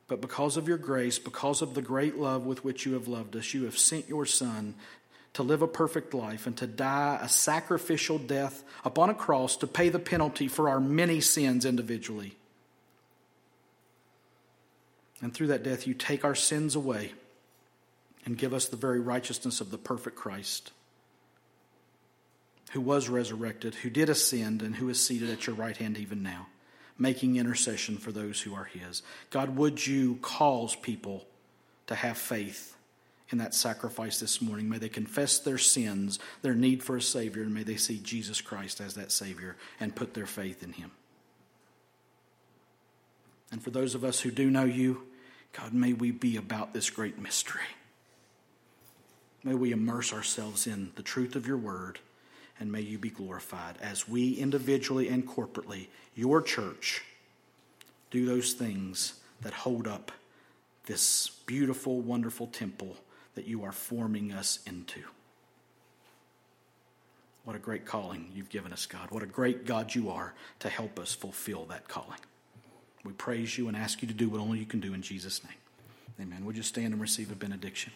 But because of your grace, because of the great love with which you have loved us, you have sent your Son to live a perfect life and to die a sacrificial death upon a cross to pay the penalty for our many sins individually. And through that death, you take our sins away and give us the very righteousness of the perfect Christ, who was resurrected, who did ascend, and who is seated at your right hand even now making intercession for those who are His. God, would you cause people to have faith in that sacrifice this morning? May they confess their sins, their need for a Savior, and may they see Jesus Christ as that Savior and put their faith in Him. And for those of us who do know you, God, may we be about this great mystery. May we immerse ourselves in the truth of your word, and may you be glorified as we individually and corporately, your church, do those things that hold up this beautiful, wonderful temple that you are forming us into. What a great calling you've given us, God. What a great God you are to help us fulfill that calling. We praise you and ask you to do what only you can do in Jesus' name. Amen. Would you stand and receive a benediction?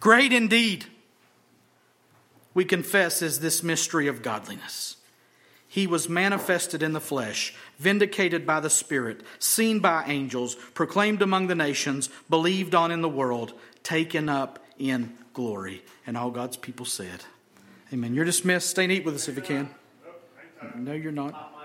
Great indeed, we confess, is this mystery of godliness. He was manifested in the flesh, vindicated by the Spirit, seen by angels, proclaimed among the nations, believed on in the world, taken up in glory. And all God's people said, Amen. You're dismissed. Stay and eat with us if you can. No, you're not.